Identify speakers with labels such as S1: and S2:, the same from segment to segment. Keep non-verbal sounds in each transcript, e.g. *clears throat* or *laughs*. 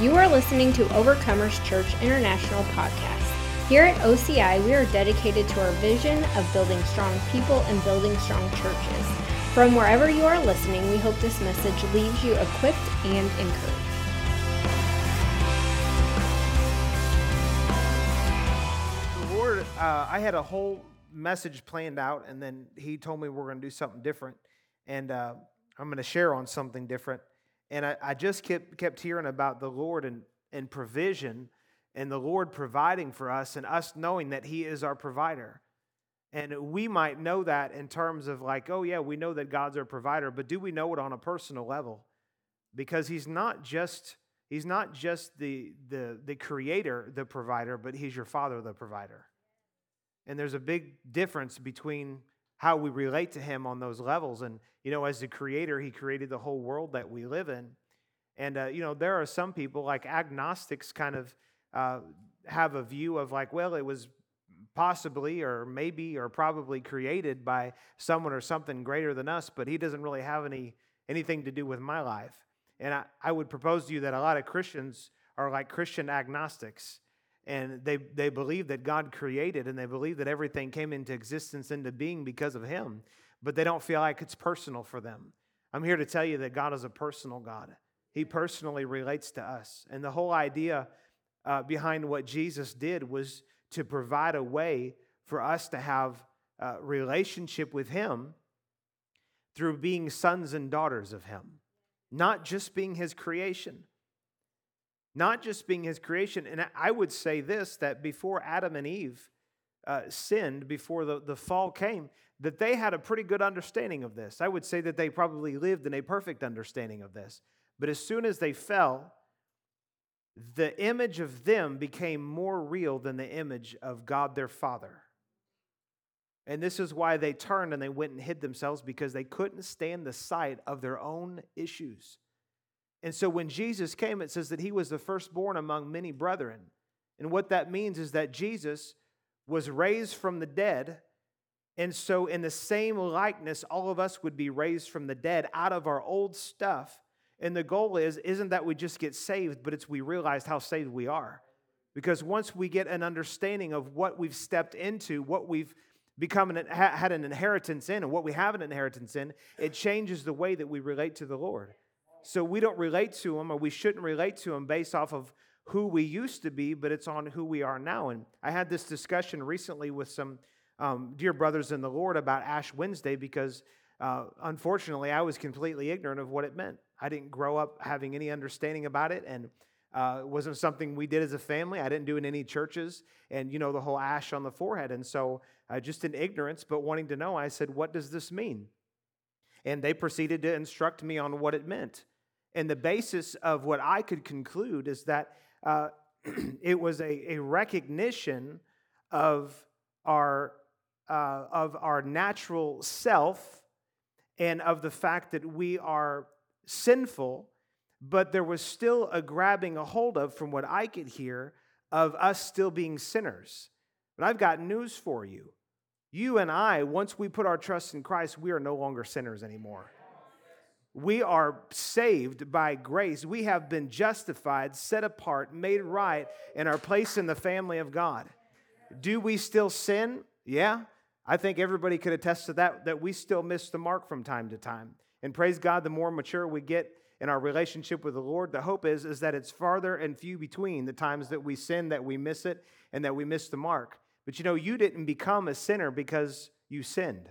S1: You are listening to Overcomers Church International podcast. Here at OCI, we are dedicated to our vision of building strong people and building strong churches. From wherever you are listening, we hope this message leaves you equipped and encouraged.
S2: The Lord, uh, I had a whole message planned out, and then He told me we're going to do something different, and uh, I'm going to share on something different. And I, I just kept, kept hearing about the Lord and, and provision and the Lord providing for us and us knowing that He is our provider. And we might know that in terms of like, oh, yeah, we know that God's our provider, but do we know it on a personal level? Because He's not just. He's not just the, the, the creator, the provider, but he's your father, the provider. And there's a big difference between how we relate to him on those levels. And, you know, as the creator, he created the whole world that we live in. And, uh, you know, there are some people, like agnostics, kind of uh, have a view of like, well, it was possibly or maybe or probably created by someone or something greater than us, but he doesn't really have any anything to do with my life. And I, I would propose to you that a lot of Christians are like Christian agnostics and they, they believe that God created and they believe that everything came into existence, into being because of Him, but they don't feel like it's personal for them. I'm here to tell you that God is a personal God. He personally relates to us. And the whole idea uh, behind what Jesus did was to provide a way for us to have a relationship with Him through being sons and daughters of Him, not just being His creation not just being his creation. And I would say this that before Adam and Eve uh, sinned, before the, the fall came, that they had a pretty good understanding of this. I would say that they probably lived in a perfect understanding of this. But as soon as they fell, the image of them became more real than the image of God their Father. And this is why they turned and they went and hid themselves because they couldn't stand the sight of their own issues. And so when Jesus came, it says that he was the firstborn among many brethren. And what that means is that Jesus was raised from the dead. And so, in the same likeness, all of us would be raised from the dead out of our old stuff. And the goal is, isn't that we just get saved, but it's we realize how saved we are. Because once we get an understanding of what we've stepped into, what we've become an, had an inheritance in, and what we have an inheritance in, it changes the way that we relate to the Lord. So we don't relate to them, or we shouldn't relate to them based off of who we used to be, but it's on who we are now. And I had this discussion recently with some um, dear brothers in the Lord about Ash Wednesday because uh, unfortunately I was completely ignorant of what it meant. I didn't grow up having any understanding about it, and uh, it wasn't something we did as a family. I didn't do it in any churches, and you know the whole ash on the forehead. And so, uh, just in ignorance, but wanting to know, I said, "What does this mean?" And they proceeded to instruct me on what it meant. And the basis of what I could conclude is that uh, *clears throat* it was a, a, recognition of our, uh, of our natural self and of the fact that we are sinful, but there was still a grabbing a hold of, from what I could hear, of us still being sinners. But I've got news for you. You and I, once we put our trust in Christ, we are no longer sinners anymore. We are saved by grace. We have been justified, set apart, made right, and are placed in the family of God. Do we still sin? Yeah. I think everybody could attest to that, that we still miss the mark from time to time. And praise God, the more mature we get in our relationship with the Lord, the hope is, is that it's farther and few between the times that we sin, that we miss it, and that we miss the mark. But you know, you didn't become a sinner because you sinned.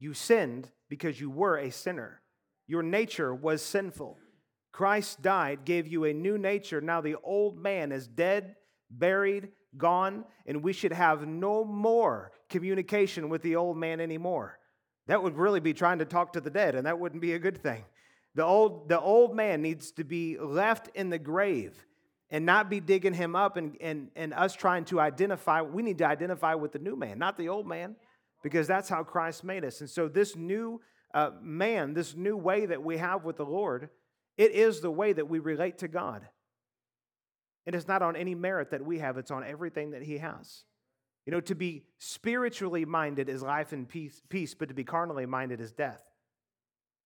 S2: You sinned because you were a sinner. Your nature was sinful. Christ died, gave you a new nature. Now the old man is dead, buried, gone, and we should have no more communication with the old man anymore. That would really be trying to talk to the dead, and that wouldn't be a good thing. The old, the old man needs to be left in the grave and not be digging him up and, and, and us trying to identify. We need to identify with the new man, not the old man because that's how Christ made us. And so, this new uh, man, this new way that we have with the Lord, it is the way that we relate to God. And It is not on any merit that we have, it's on everything that He has. You know, to be spiritually minded is life and peace, peace, but to be carnally minded is death.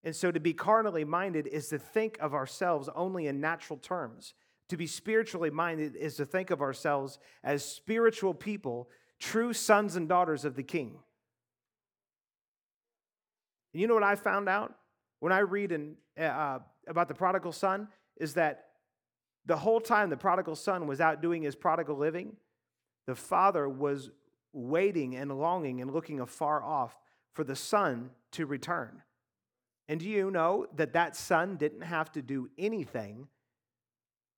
S2: And so to be carnally minded is to think of ourselves only in natural terms. To be spiritually minded is to think of ourselves as spiritual people, true sons and daughters of the King. And you know what I found out when I read in, uh, about the prodigal son? Is that the whole time the prodigal son was out doing his prodigal living, the father was waiting and longing and looking afar off for the son to return. And do you know that that son didn't have to do anything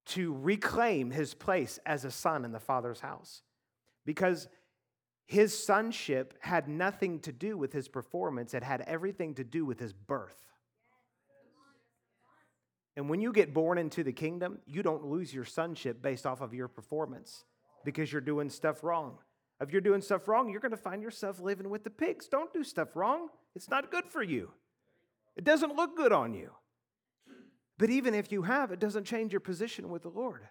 S2: to reclaim his place as a son in the father's house? Because his sonship had nothing to do with his performance, it had everything to do with his birth. And when you get born into the kingdom, you don't lose your sonship based off of your performance because you're doing stuff wrong. If you're doing stuff wrong, you're going to find yourself living with the pigs. Don't do stuff wrong, it's not good for you. It doesn't look good on you. But even if you have, it doesn't change your position with the Lord.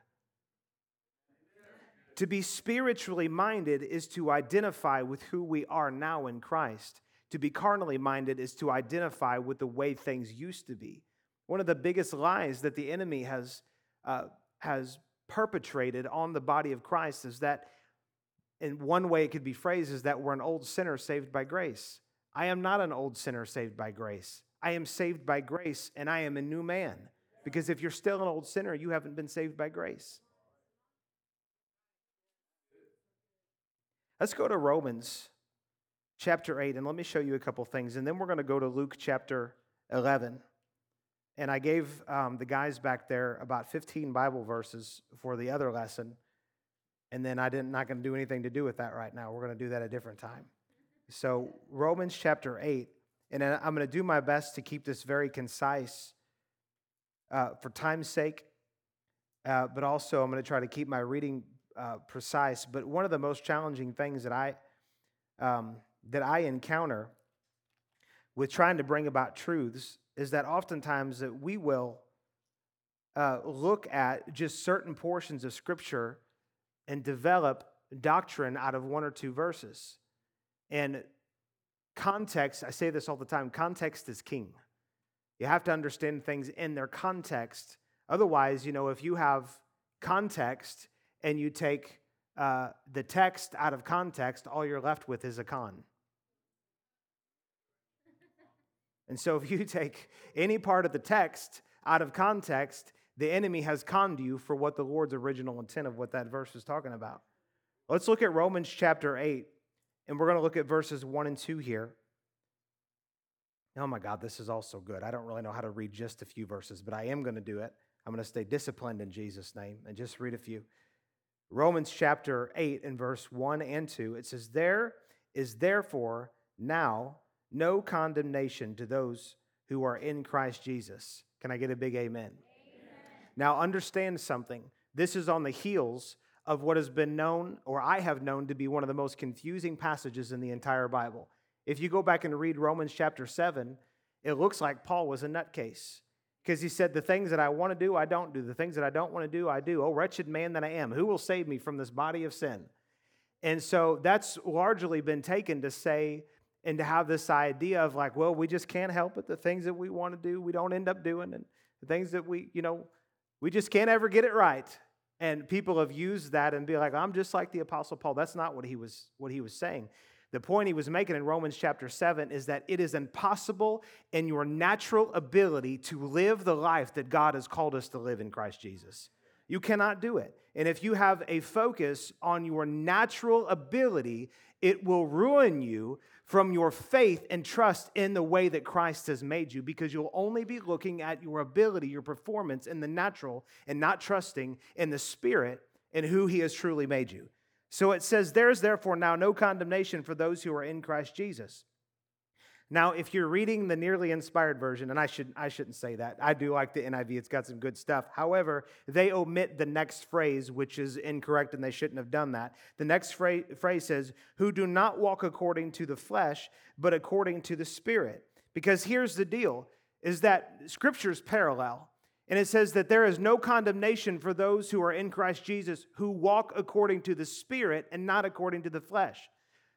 S2: To be spiritually minded is to identify with who we are now in Christ. To be carnally minded is to identify with the way things used to be. One of the biggest lies that the enemy has, uh, has perpetrated on the body of Christ is that, in one way it could be phrased, is that we're an old sinner saved by grace. I am not an old sinner saved by grace. I am saved by grace and I am a new man. Because if you're still an old sinner, you haven't been saved by grace. Let's go to Romans chapter 8 and let me show you a couple things. And then we're going to go to Luke chapter 11. And I gave um, the guys back there about 15 Bible verses for the other lesson. And then I didn't not going to do anything to do with that right now. We're going to do that a different time. So Romans chapter 8 and I'm going to do my best to keep this very concise uh, for time's sake, uh, but also I'm going to try to keep my reading uh, precise. But one of the most challenging things that I um, that I encounter with trying to bring about truths is that oftentimes that we will uh, look at just certain portions of Scripture and develop doctrine out of one or two verses. And context, I say this all the time context is king. You have to understand things in their context. Otherwise, you know, if you have context and you take uh, the text out of context, all you're left with is a con. And so, if you take any part of the text out of context, the enemy has conned you for what the Lord's original intent of what that verse is talking about. Let's look at Romans chapter 8. And we're going to look at verses 1 and 2 here. Oh my God, this is also good. I don't really know how to read just a few verses, but I am going to do it. I'm going to stay disciplined in Jesus' name and just read a few. Romans chapter 8 and verse 1 and 2, it says, There is therefore now no condemnation to those who are in Christ Jesus. Can I get a big amen? amen? Now, understand something. This is on the heels of what has been known, or I have known, to be one of the most confusing passages in the entire Bible. If you go back and read Romans chapter 7, it looks like Paul was a nutcase because he said, The things that I want to do, I don't do. The things that I don't want to do, I do. Oh, wretched man that I am, who will save me from this body of sin? And so that's largely been taken to say and to have this idea of like, well, we just can't help it. The things that we want to do, we don't end up doing. And the things that we, you know, we just can't ever get it right. And people have used that and be like, I'm just like the Apostle Paul. That's not what he was, what he was saying. The point he was making in Romans chapter 7 is that it is impossible in your natural ability to live the life that God has called us to live in Christ Jesus. You cannot do it. And if you have a focus on your natural ability, it will ruin you from your faith and trust in the way that Christ has made you because you'll only be looking at your ability, your performance in the natural, and not trusting in the Spirit and who He has truly made you. So it says, There is therefore now no condemnation for those who are in Christ Jesus. Now, if you're reading the nearly inspired version, and I, should, I shouldn't say that, I do like the NIV, it's got some good stuff. However, they omit the next phrase, which is incorrect, and they shouldn't have done that. The next phrase, phrase says, Who do not walk according to the flesh, but according to the Spirit. Because here's the deal is that scripture's parallel. And it says that there is no condemnation for those who are in Christ Jesus who walk according to the Spirit and not according to the flesh.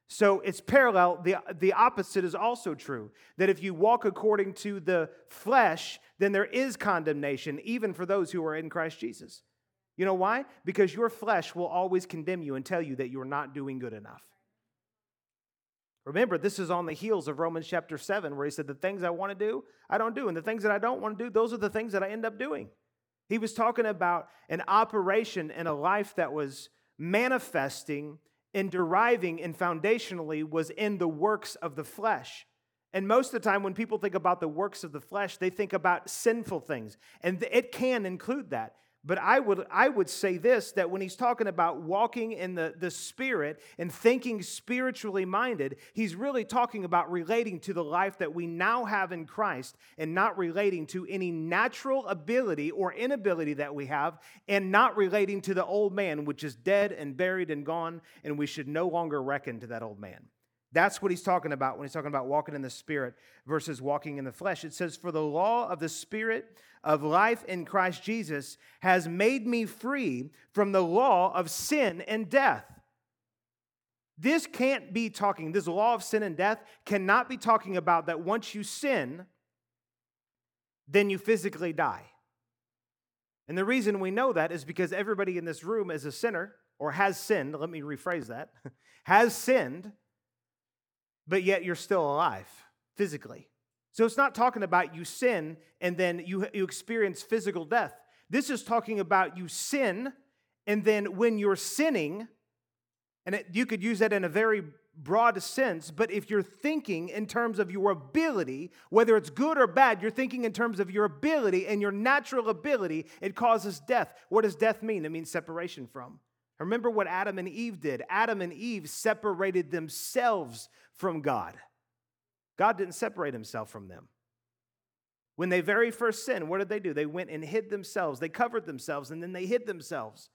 S2: So it's parallel. The, the opposite is also true that if you walk according to the flesh, then there is condemnation, even for those who are in Christ Jesus. You know why? Because your flesh will always condemn you and tell you that you're not doing good enough. Remember, this is on the heels of Romans chapter 7, where he said, The things I want to do, I don't do. And the things that I don't want to do, those are the things that I end up doing. He was talking about an operation and a life that was manifesting and deriving and foundationally was in the works of the flesh. And most of the time, when people think about the works of the flesh, they think about sinful things. And it can include that. But I would, I would say this that when he's talking about walking in the, the Spirit and thinking spiritually minded, he's really talking about relating to the life that we now have in Christ and not relating to any natural ability or inability that we have and not relating to the old man, which is dead and buried and gone, and we should no longer reckon to that old man. That's what he's talking about when he's talking about walking in the Spirit versus walking in the flesh. It says, For the law of the Spirit of life in Christ Jesus has made me free from the law of sin and death. This can't be talking, this law of sin and death cannot be talking about that once you sin, then you physically die. And the reason we know that is because everybody in this room is a sinner or has sinned. Let me rephrase that *laughs* has sinned but yet you're still alive physically. So it's not talking about you sin and then you, you experience physical death. This is talking about you sin, and then when you're sinning, and it, you could use that in a very broad sense, but if you're thinking in terms of your ability, whether it's good or bad, you're thinking in terms of your ability and your natural ability, it causes death. What does death mean? It means separation from. Remember what Adam and Eve did. Adam and Eve separated themselves from God. God didn't separate himself from them. When they very first sinned, what did they do? They went and hid themselves. They covered themselves and then they hid themselves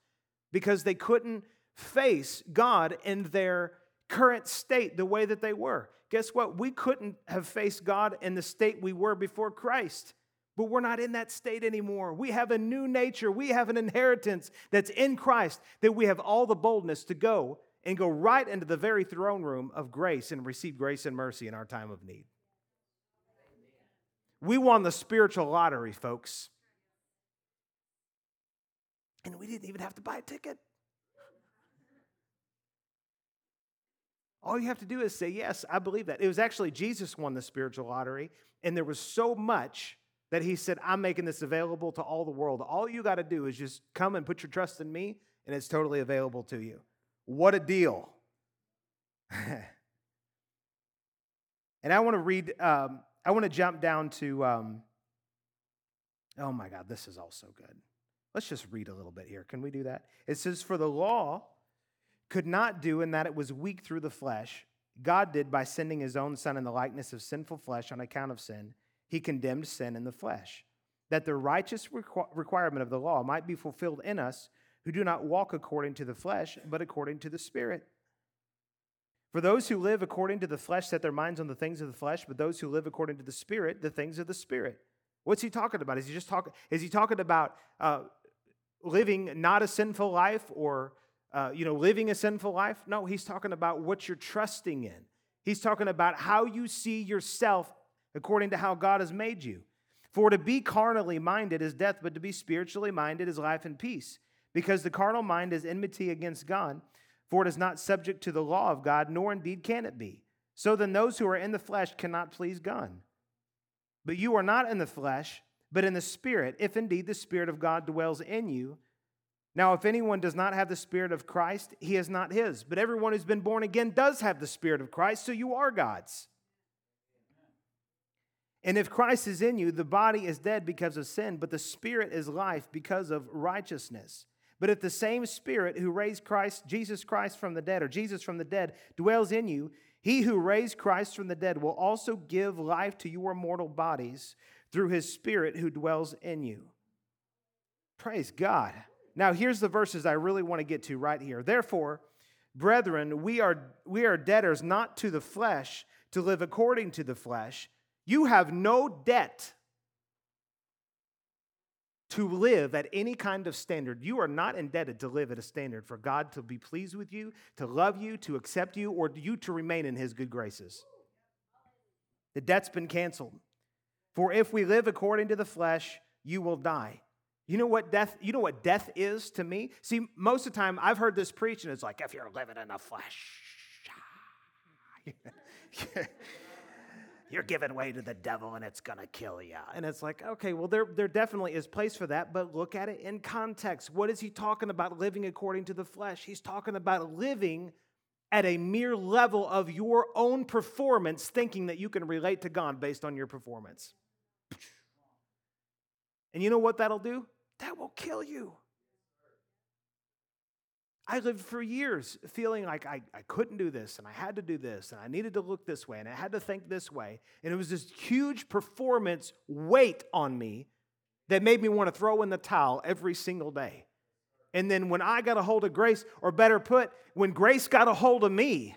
S2: because they couldn't face God in their current state the way that they were. Guess what? We couldn't have faced God in the state we were before Christ. But we're not in that state anymore. We have a new nature. We have an inheritance that's in Christ that we have all the boldness to go and go right into the very throne room of grace and receive grace and mercy in our time of need. We won the spiritual lottery, folks. And we didn't even have to buy a ticket. All you have to do is say, Yes, I believe that. It was actually Jesus won the spiritual lottery, and there was so much that he said, I'm making this available to all the world. All you got to do is just come and put your trust in me, and it's totally available to you. What a deal. *laughs* and I want to read, um, I want to jump down to, um, oh my God, this is all so good. Let's just read a little bit here. Can we do that? It says, For the law could not do in that it was weak through the flesh. God did by sending his own Son in the likeness of sinful flesh on account of sin. He condemned sin in the flesh, that the righteous requ- requirement of the law might be fulfilled in us who do not walk according to the flesh, but according to the Spirit. For those who live according to the flesh set their minds on the things of the flesh, but those who live according to the Spirit, the things of the Spirit. What's he talking about? Is he just talking? Is he talking about uh, living not a sinful life or uh, you know living a sinful life? No, he's talking about what you're trusting in. He's talking about how you see yourself according to how God has made you. For to be carnally minded is death, but to be spiritually minded is life and peace because the carnal mind is enmity against God, for it is not subject to the law of God, nor indeed can it be. So then, those who are in the flesh cannot please God. But you are not in the flesh, but in the Spirit, if indeed the Spirit of God dwells in you. Now, if anyone does not have the Spirit of Christ, he is not his. But everyone who's been born again does have the Spirit of Christ, so you are God's. And if Christ is in you, the body is dead because of sin, but the Spirit is life because of righteousness. But if the same Spirit who raised Christ, Jesus Christ from the dead, or Jesus from the dead, dwells in you, he who raised Christ from the dead will also give life to your mortal bodies through his Spirit who dwells in you. Praise God. Now, here's the verses I really want to get to right here. Therefore, brethren, we are, we are debtors not to the flesh to live according to the flesh. You have no debt to live at any kind of standard. You are not indebted to live at a standard for God to be pleased with you, to love you, to accept you, or you to remain in his good graces. The debt's been canceled. For if we live according to the flesh, you will die. You know what death, you know what death is to me? See, most of the time I've heard this preached, and it's like, if you're living in the flesh, *laughs* you're giving way to the devil and it's going to kill you. And it's like, okay, well, there, there definitely is place for that, but look at it in context. What is he talking about living according to the flesh? He's talking about living at a mere level of your own performance, thinking that you can relate to God based on your performance. And you know what that'll do? That will kill you. I lived for years feeling like I, I couldn't do this and I had to do this and I needed to look this way and I had to think this way. And it was this huge performance weight on me that made me want to throw in the towel every single day. And then when I got a hold of grace, or better put, when grace got a hold of me,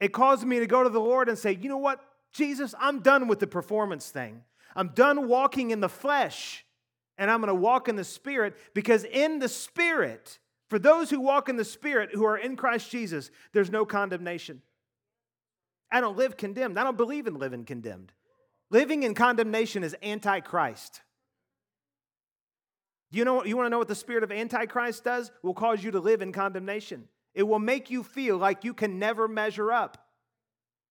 S2: it caused me to go to the Lord and say, you know what, Jesus, I'm done with the performance thing. I'm done walking in the flesh and I'm going to walk in the spirit because in the spirit, for those who walk in the Spirit, who are in Christ Jesus, there's no condemnation. I don't live condemned. I don't believe in living condemned. Living in condemnation is antichrist. You know you want to know what the spirit of antichrist does? Will cause you to live in condemnation. It will make you feel like you can never measure up.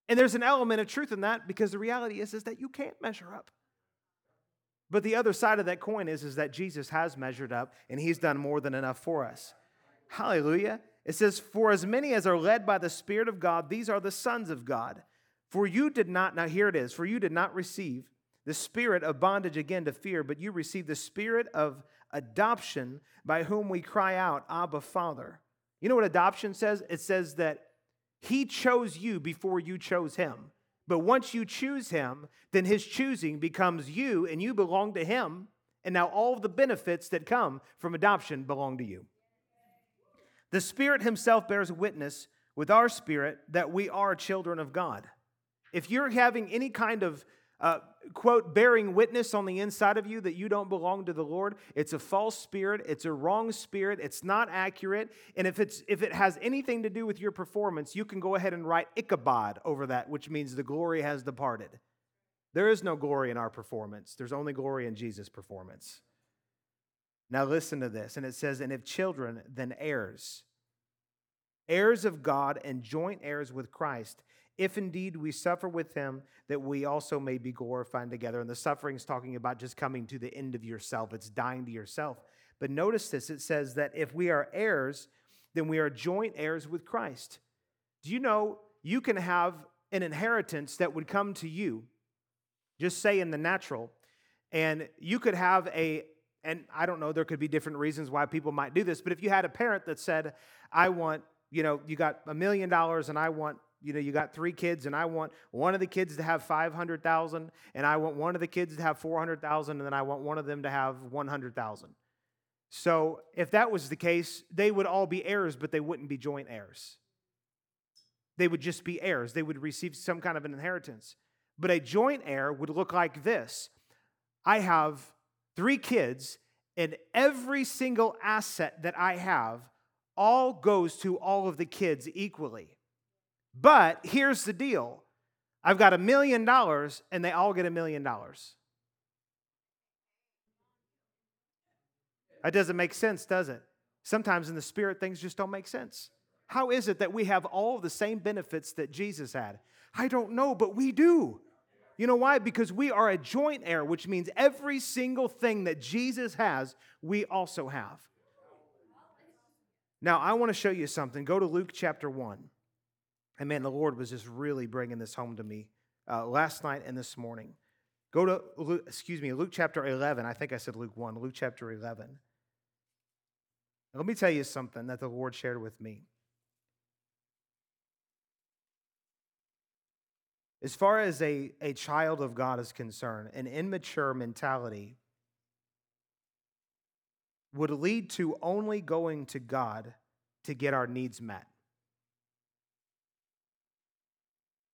S2: And there's an element of truth in that because the reality is, is that you can't measure up. But the other side of that coin is, is that Jesus has measured up and he's done more than enough for us. Hallelujah. It says, For as many as are led by the Spirit of God, these are the sons of God. For you did not, now here it is, for you did not receive the spirit of bondage again to fear, but you received the spirit of adoption by whom we cry out, Abba, Father. You know what adoption says? It says that he chose you before you chose him. But once you choose him, then his choosing becomes you and you belong to him. And now all the benefits that come from adoption belong to you. The Spirit Himself bears witness with our spirit that we are children of God. If you're having any kind of uh, quote, bearing witness on the inside of you that you don't belong to the Lord, it's a false spirit, it's a wrong spirit, it's not accurate. And if, it's, if it has anything to do with your performance, you can go ahead and write Ichabod over that, which means the glory has departed. There is no glory in our performance, there's only glory in Jesus' performance. Now, listen to this. And it says, And if children, then heirs, heirs of God and joint heirs with Christ, if indeed we suffer with him, that we also may be glorified together. And the suffering is talking about just coming to the end of yourself, it's dying to yourself. But notice this it says that if we are heirs, then we are joint heirs with Christ. Do you know you can have an inheritance that would come to you, just say in the natural, and you could have a and I don't know, there could be different reasons why people might do this, but if you had a parent that said, I want, you know, you got a million dollars and I want, you know, you got three kids and I want one of the kids to have 500,000 and I want one of the kids to have 400,000 and then I want one of them to have 100,000. So if that was the case, they would all be heirs, but they wouldn't be joint heirs. They would just be heirs. They would receive some kind of an inheritance. But a joint heir would look like this I have three kids, and every single asset that I have all goes to all of the kids equally. But here's the deal I've got a million dollars, and they all get a million dollars. That doesn't make sense, does it? Sometimes in the spirit, things just don't make sense. How is it that we have all the same benefits that Jesus had? I don't know, but we do. You know why? Because we are a joint heir, which means every single thing that Jesus has, we also have. Now, I want to show you something. Go to Luke chapter 1. And man, the Lord was just really bringing this home to me uh, last night and this morning. Go to, Luke, excuse me, Luke chapter 11. I think I said Luke 1, Luke chapter 11. Let me tell you something that the Lord shared with me. As far as a, a child of God is concerned, an immature mentality would lead to only going to God to get our needs met.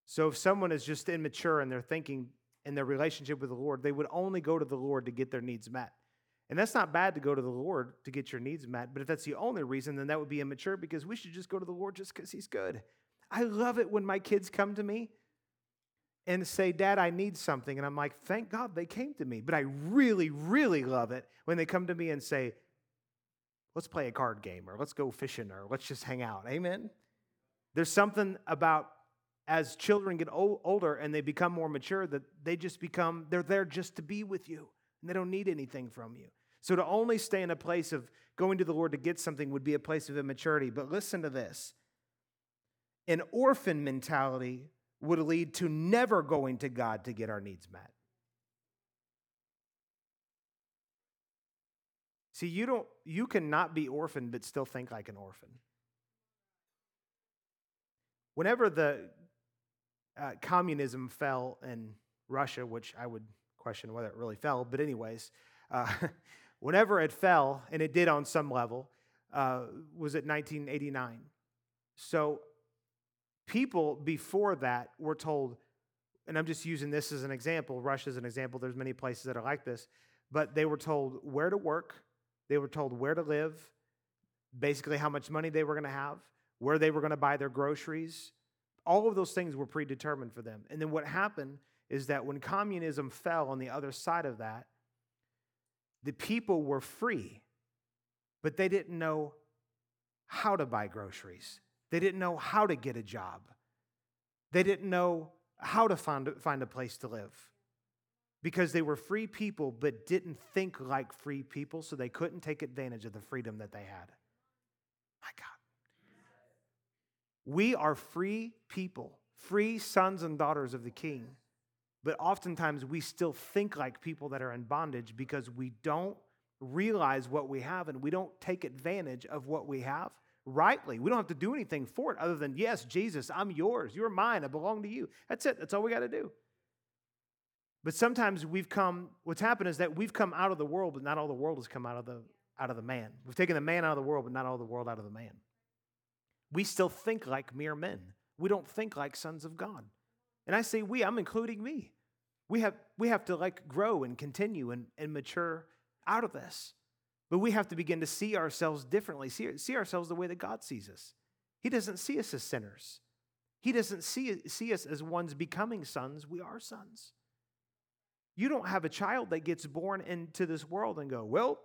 S2: So if someone is just immature and they're thinking in their relationship with the Lord, they would only go to the Lord to get their needs met. And that's not bad to go to the Lord to get your needs met, but if that's the only reason, then that would be immature because we should just go to the Lord just because He's good. I love it when my kids come to me and say, Dad, I need something. And I'm like, thank God they came to me. But I really, really love it when they come to me and say, let's play a card game or let's go fishing or let's just hang out. Amen? There's something about as children get old, older and they become more mature that they just become, they're there just to be with you and they don't need anything from you. So to only stay in a place of going to the Lord to get something would be a place of immaturity. But listen to this an orphan mentality would lead to never going to God to get our needs met. See, you don't you cannot be orphaned but still think like an orphan. Whenever the uh, communism fell in Russia, which I would question whether it really fell, but anyways, uh, *laughs* whenever it fell, and it did on some level, uh, was it 1989. So people before that were told, and I'm just using this as an example, Russia is an example, there's many places that are like this, but they were told where to work, they were told where to live, basically how much money they were going to have, where they were going to buy their groceries. All of those things were predetermined for them. And then what happened is that when communism fell on the other side of that, the people were free, but they didn't know how to buy groceries. They didn't know how to get a job. They didn't know how to find, find a place to live because they were free people but didn't think like free people, so they couldn't take advantage of the freedom that they had. My God. We are free people, free sons and daughters of the King, but oftentimes we still think like people that are in bondage because we don't realize what we have and we don't take advantage of what we have rightly. We don't have to do anything for it other than, yes, Jesus, I'm yours. You're mine. I belong to you. That's it. That's all we got to do. But sometimes we've come, what's happened is that we've come out of the world, but not all the world has come out of the, out of the man. We've taken the man out of the world, but not all the world out of the man. We still think like mere men. We don't think like sons of God. And I say we, I'm including me. We have, we have to like grow and continue and, and mature out of this. But we have to begin to see ourselves differently, see, see ourselves the way that God sees us. He doesn't see us as sinners, He doesn't see, see us as ones becoming sons. We are sons. You don't have a child that gets born into this world and go, Well,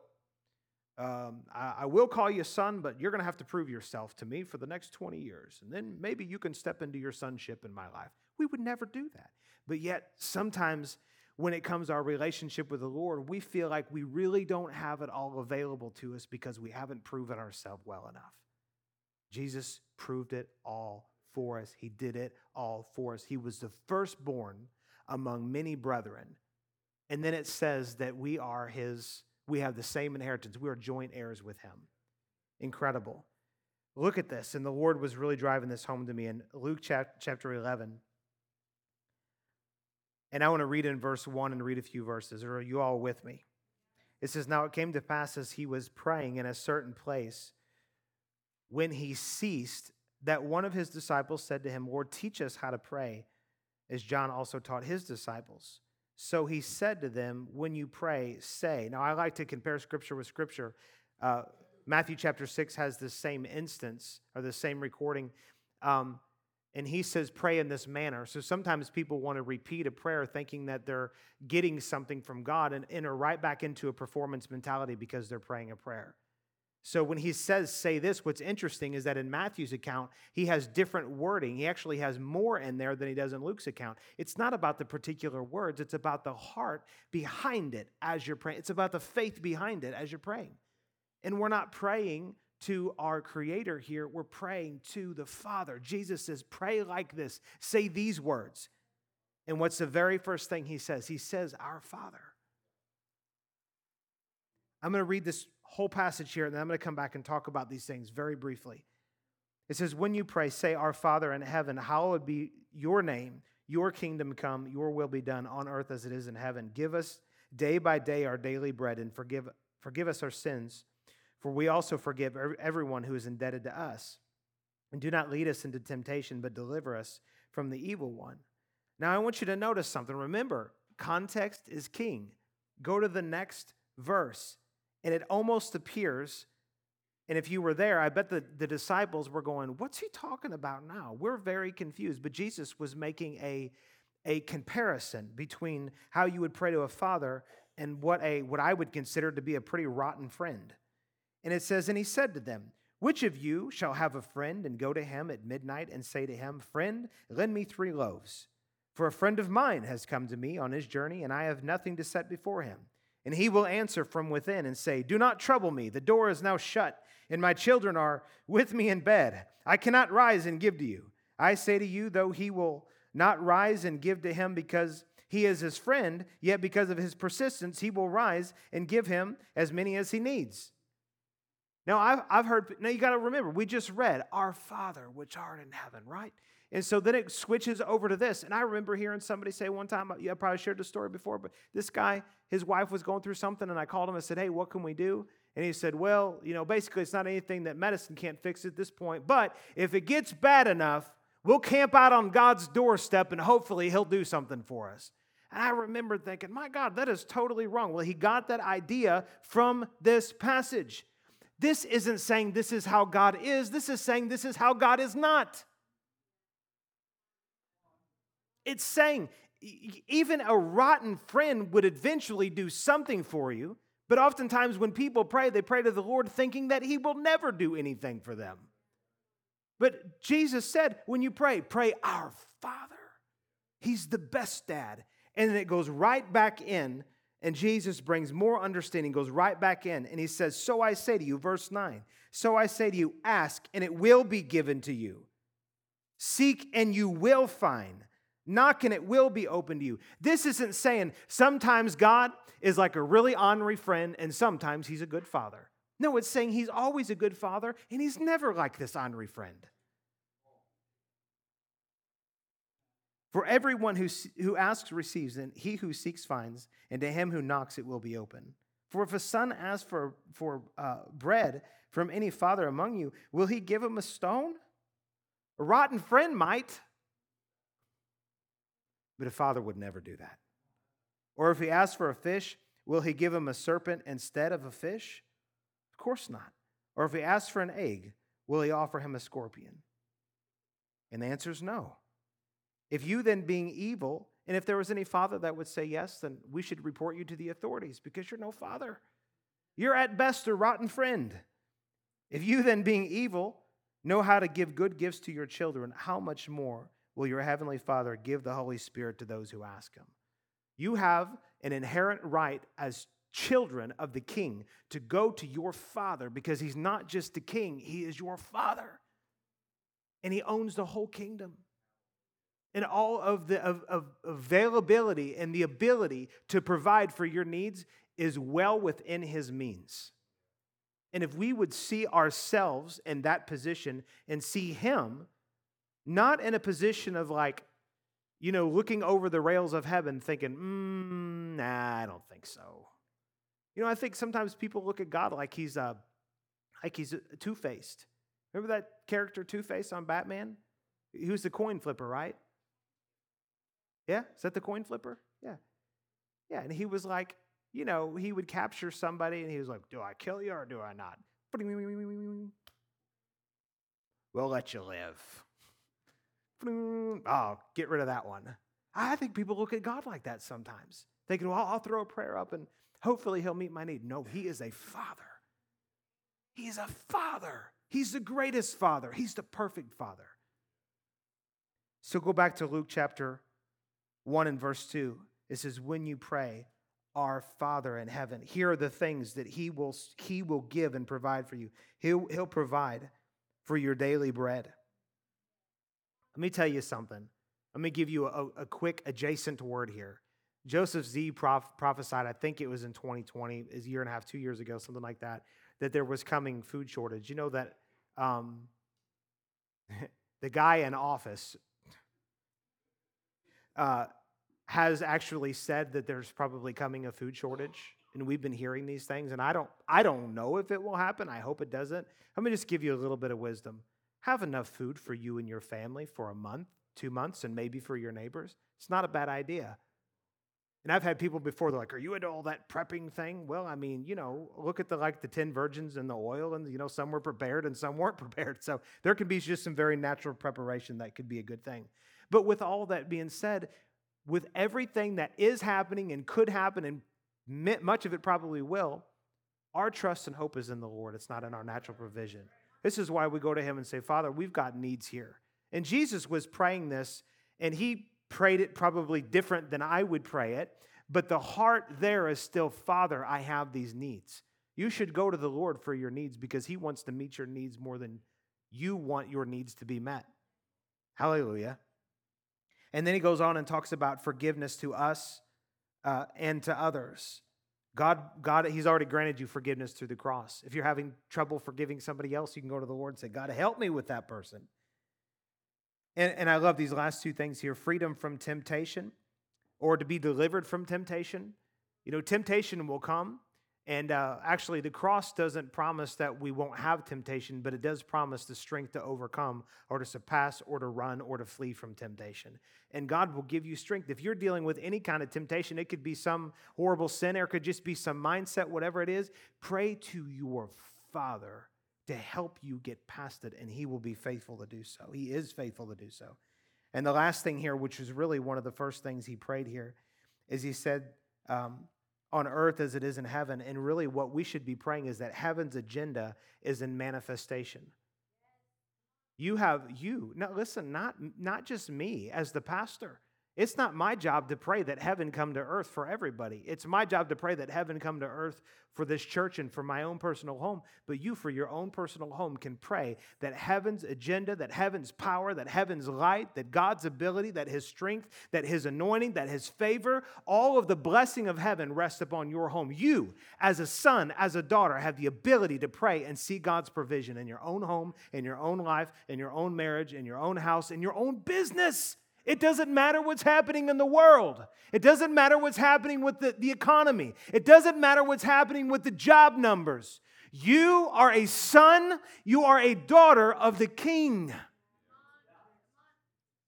S2: um, I, I, will call you a son, but you're going to have to prove yourself to me for the next 20 years. And then maybe you can step into your sonship in my life. We would never do that. But yet, sometimes when it comes to our relationship with the Lord, we feel like we really don't have it all available to us because we haven't proven ourselves well enough. Jesus proved it all for us. He did it all for us. He was the firstborn among many brethren. And then it says that we are his, we have the same inheritance. We are joint heirs with him. Incredible. Look at this. And the Lord was really driving this home to me in Luke chapter 11. And I want to read in verse 1 and read a few verses. Are you all with me? It says, Now it came to pass as he was praying in a certain place, when he ceased, that one of his disciples said to him, Lord, teach us how to pray, as John also taught his disciples. So he said to them, When you pray, say. Now I like to compare scripture with scripture. Uh, Matthew chapter 6 has the same instance or the same recording. Um, and he says, pray in this manner. So sometimes people want to repeat a prayer thinking that they're getting something from God and enter right back into a performance mentality because they're praying a prayer. So when he says, say this, what's interesting is that in Matthew's account, he has different wording. He actually has more in there than he does in Luke's account. It's not about the particular words, it's about the heart behind it as you're praying. It's about the faith behind it as you're praying. And we're not praying to our Creator here, we're praying to the Father. Jesus says, Pray like this, say these words. And what's the very first thing he says? He says, Our Father. I'm going to read this whole passage here, and then I'm going to come back and talk about these things very briefly. It says, When you pray, say, Our Father in heaven, hallowed be your name, your kingdom come, your will be done on earth as it is in heaven. Give us day by day our daily bread, and forgive, forgive us our sins for we also forgive everyone who is indebted to us. And do not lead us into temptation, but deliver us from the evil one. Now, I want you to notice something. Remember, context is king. Go to the next verse, and it almost appears. And if you were there, I bet the, the disciples were going, What's he talking about now? We're very confused. But Jesus was making a, a comparison between how you would pray to a father and what, a, what I would consider to be a pretty rotten friend. And it says, And he said to them, Which of you shall have a friend and go to him at midnight and say to him, Friend, lend me three loaves? For a friend of mine has come to me on his journey, and I have nothing to set before him. And he will answer from within and say, Do not trouble me. The door is now shut, and my children are with me in bed. I cannot rise and give to you. I say to you, though he will not rise and give to him because he is his friend, yet because of his persistence, he will rise and give him as many as he needs. Now, I've, I've heard, now you got to remember, we just read, Our Father which art in heaven, right? And so then it switches over to this. And I remember hearing somebody say one time, uh, yeah, I probably shared the story before, but this guy, his wife was going through something, and I called him and said, Hey, what can we do? And he said, Well, you know, basically, it's not anything that medicine can't fix at this point, but if it gets bad enough, we'll camp out on God's doorstep and hopefully he'll do something for us. And I remember thinking, My God, that is totally wrong. Well, he got that idea from this passage. This isn't saying this is how God is, this is saying this is how God is not. It's saying even a rotten friend would eventually do something for you, but oftentimes when people pray, they pray to the Lord thinking that He will never do anything for them. But Jesus said, when you pray, pray our Father. He's the best dad. And then it goes right back in, and Jesus brings more understanding, goes right back in, and he says, So I say to you, verse 9, so I say to you, ask, and it will be given to you. Seek, and you will find. Knock and it will be open to you. This isn't saying sometimes God is like a really ornery friend and sometimes he's a good father. No, it's saying he's always a good father and he's never like this ornery friend. For everyone who, who asks receives, and he who seeks finds, and to him who knocks it will be open. For if a son asks for, for uh, bread from any father among you, will he give him a stone? A rotten friend might. But a father would never do that. Or if he asks for a fish, will he give him a serpent instead of a fish? Of course not. Or if he asks for an egg, will he offer him a scorpion? And the answer is no. If you then, being evil, and if there was any father that would say yes, then we should report you to the authorities because you're no father. You're at best a rotten friend. If you then, being evil, know how to give good gifts to your children, how much more will your heavenly Father give the Holy Spirit to those who ask him. You have an inherent right as children of the king to go to your father because he's not just the king, he is your father. And he owns the whole kingdom. And all of the of, of availability and the ability to provide for your needs is well within his means. And if we would see ourselves in that position and see him not in a position of like, you know, looking over the rails of heaven thinking, mm, nah, I don't think so. You know, I think sometimes people look at God like he's uh, like he's two faced. Remember that character Two Face on Batman? He was the coin flipper, right? Yeah, is that the coin flipper? Yeah, yeah, and he was like, you know, he would capture somebody, and he was like, "Do I kill you or do I not?" We'll let you live *laughs* oh, get rid of that one. I think people look at God like that sometimes, thinking, well, I'll throw a prayer up and hopefully he'll meet my need. No, he is a father. He's a father. He's the greatest father. He's the perfect father. So go back to Luke chapter 1 and verse 2. It says, When you pray, our Father in heaven, here are the things that He will, he will give and provide for you. He'll, he'll provide for your daily bread. Let me tell you something. Let me give you a, a quick adjacent word here. Joseph Z prof- prophesied, I think it was in 2020, a year and a half, two years ago, something like that, that there was coming food shortage. You know that um, *laughs* the guy in office uh, has actually said that there's probably coming a food shortage, and we've been hearing these things. And I don't, I don't know if it will happen. I hope it doesn't. Let me just give you a little bit of wisdom have enough food for you and your family for a month, two months, and maybe for your neighbors. It's not a bad idea. And I've had people before, they're like, Are you into all that prepping thing? Well, I mean, you know, look at the like the 10 virgins and the oil, and you know, some were prepared and some weren't *laughs* prepared. So there can be just some very natural preparation that could be a good thing. But with all that being said, with everything that is happening and could happen, and much of it probably will, our trust and hope is in the Lord. It's not in our natural provision. This is why we go to Him and say, Father, we've got needs here. And Jesus was praying this, and He prayed it probably different than I would pray it, but the heart there is still, Father, I have these needs. You should go to the Lord for your needs because He wants to meet your needs more than you want your needs to be met. Hallelujah. And then he goes on and talks about forgiveness to us uh, and to others. God, God, He's already granted you forgiveness through the cross. If you're having trouble forgiving somebody else, you can go to the Lord and say, God, help me with that person. And, and I love these last two things here freedom from temptation or to be delivered from temptation. You know, temptation will come. And uh, actually, the cross doesn't promise that we won't have temptation, but it does promise the strength to overcome or to surpass or to run or to flee from temptation. And God will give you strength. If you're dealing with any kind of temptation, it could be some horrible sin or it could just be some mindset, whatever it is, pray to your Father to help you get past it, and He will be faithful to do so. He is faithful to do so. And the last thing here, which is really one of the first things He prayed here, is He said, um, on earth as it is in heaven. And really, what we should be praying is that heaven's agenda is in manifestation. You have you. Now, listen, not, not just me as the pastor. It's not my job to pray that heaven come to earth for everybody. It's my job to pray that heaven come to earth for this church and for my own personal home. But you, for your own personal home, can pray that heaven's agenda, that heaven's power, that heaven's light, that God's ability, that his strength, that his anointing, that his favor, all of the blessing of heaven rests upon your home. You, as a son, as a daughter, have the ability to pray and see God's provision in your own home, in your own life, in your own marriage, in your own house, in your own business. It doesn't matter what's happening in the world. It doesn't matter what's happening with the, the economy. It doesn't matter what's happening with the job numbers. You are a son, you are a daughter of the king.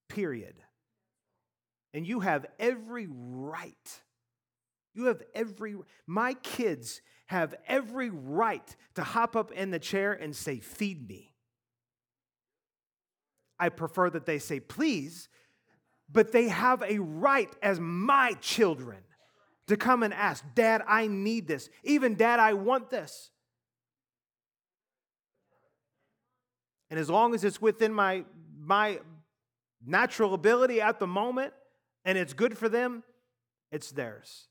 S2: Period. And you have every right. You have every, my kids have every right to hop up in the chair and say, Feed me. I prefer that they say, Please, but they have a right as my children to come and ask, Dad, I need this. Even, Dad, I want this. And as long as it's within my, my natural ability at the moment and it's good for them, it's theirs.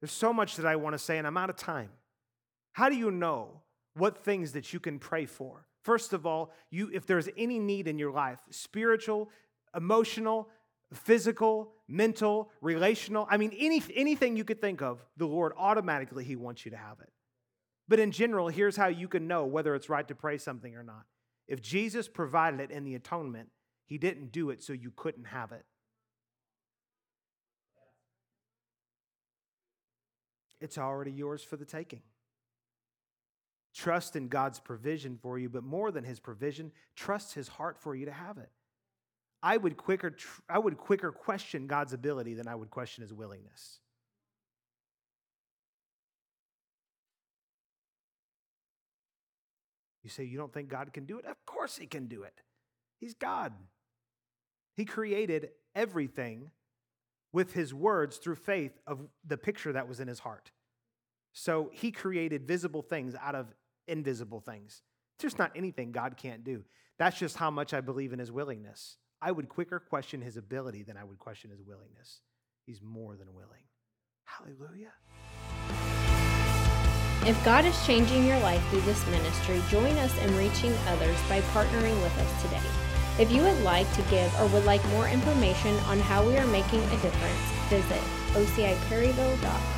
S2: There's so much that I want to say, and I'm out of time. How do you know what things that you can pray for? First of all, you if there's any need in your life, spiritual, emotional, physical, mental, relational. I mean, any, anything you could think of, the Lord automatically, He wants you to have it. But in general, here's how you can know whether it's right to pray something or not. If Jesus provided it in the atonement, He didn't do it so you couldn't have it. It's already yours for the taking. Trust in God's provision for you, but more than His provision, trust His heart for you to have it. I would quicker, I would quicker question God's ability than I would question his willingness. You say, You don't think God can do it? Of course he can do it. He's God. He created everything with his words through faith of the picture that was in his heart. So he created visible things out of invisible things. There's just not anything God can't do. That's just how much I believe in his willingness. I would quicker question his ability than I would question his willingness. He's more than willing. Hallelujah.
S1: If God is changing your life through this ministry, join us in reaching others by partnering with us today. If you would like to give or would like more information on how we are making a difference, visit ociperryville.com.